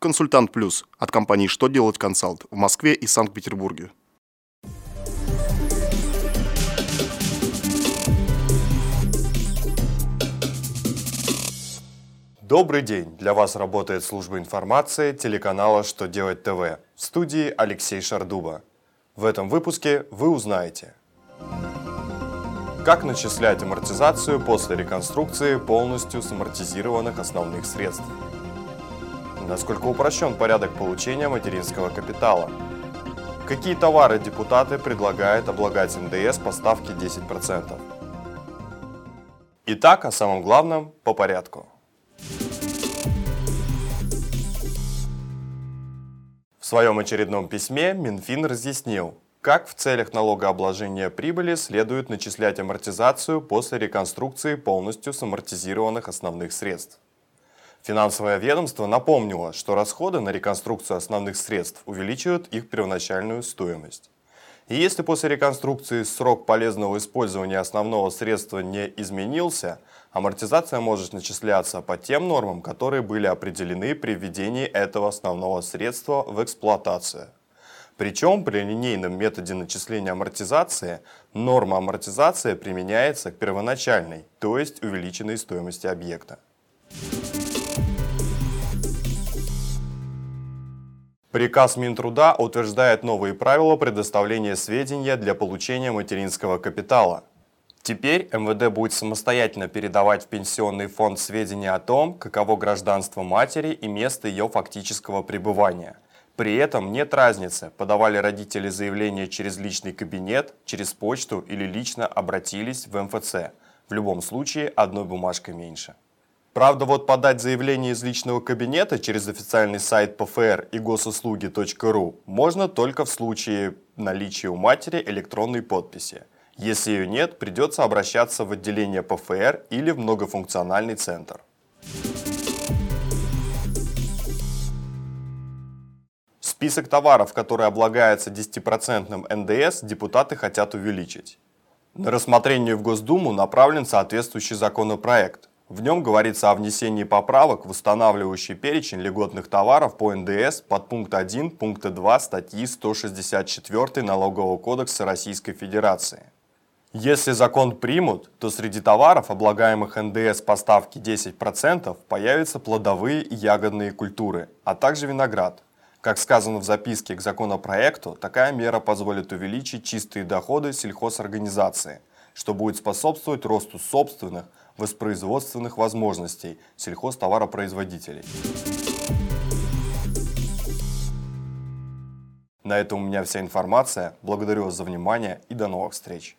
Консультант Плюс от компании «Что делать консалт» в Москве и Санкт-Петербурге. Добрый день! Для вас работает служба информации телеканала «Что делать ТВ» в студии Алексей Шардуба. В этом выпуске вы узнаете Как начислять амортизацию после реконструкции полностью самортизированных основных средств? Насколько упрощен порядок получения материнского капитала? Какие товары депутаты предлагают облагать НДС по ставке 10%? Итак, о самом главном по порядку. В своем очередном письме Минфин разъяснил, как в целях налогообложения прибыли следует начислять амортизацию после реконструкции полностью самортизированных основных средств. Финансовое ведомство напомнило, что расходы на реконструкцию основных средств увеличивают их первоначальную стоимость. И если после реконструкции срок полезного использования основного средства не изменился, амортизация может начисляться по тем нормам, которые были определены при введении этого основного средства в эксплуатацию. Причем при линейном методе начисления амортизации норма амортизации применяется к первоначальной, то есть увеличенной стоимости объекта. Приказ Минтруда утверждает новые правила предоставления сведения для получения материнского капитала. Теперь МВД будет самостоятельно передавать в пенсионный фонд сведения о том, каково гражданство матери и место ее фактического пребывания. При этом нет разницы, подавали родители заявление через личный кабинет, через почту или лично обратились в МФЦ. В любом случае одной бумажкой меньше. Правда, вот подать заявление из личного кабинета через официальный сайт ПФР и госуслуги.ру можно только в случае наличия у матери электронной подписи. Если ее нет, придется обращаться в отделение ПФР или в многофункциональный центр. Список товаров, которые облагаются 10% НДС, депутаты хотят увеличить. На рассмотрение в Госдуму направлен соответствующий законопроект. В нем говорится о внесении поправок в устанавливающий перечень льготных товаров по НДС под пункт 1 пункта 2 статьи 164 Налогового кодекса Российской Федерации. Если закон примут, то среди товаров, облагаемых НДС по ставке 10%, появятся плодовые и ягодные культуры, а также виноград. Как сказано в записке к законопроекту, такая мера позволит увеличить чистые доходы сельхозорганизации, что будет способствовать росту собственных, воспроизводственных возможностей сельхозтоваропроизводителей. На этом у меня вся информация. Благодарю вас за внимание и до новых встреч.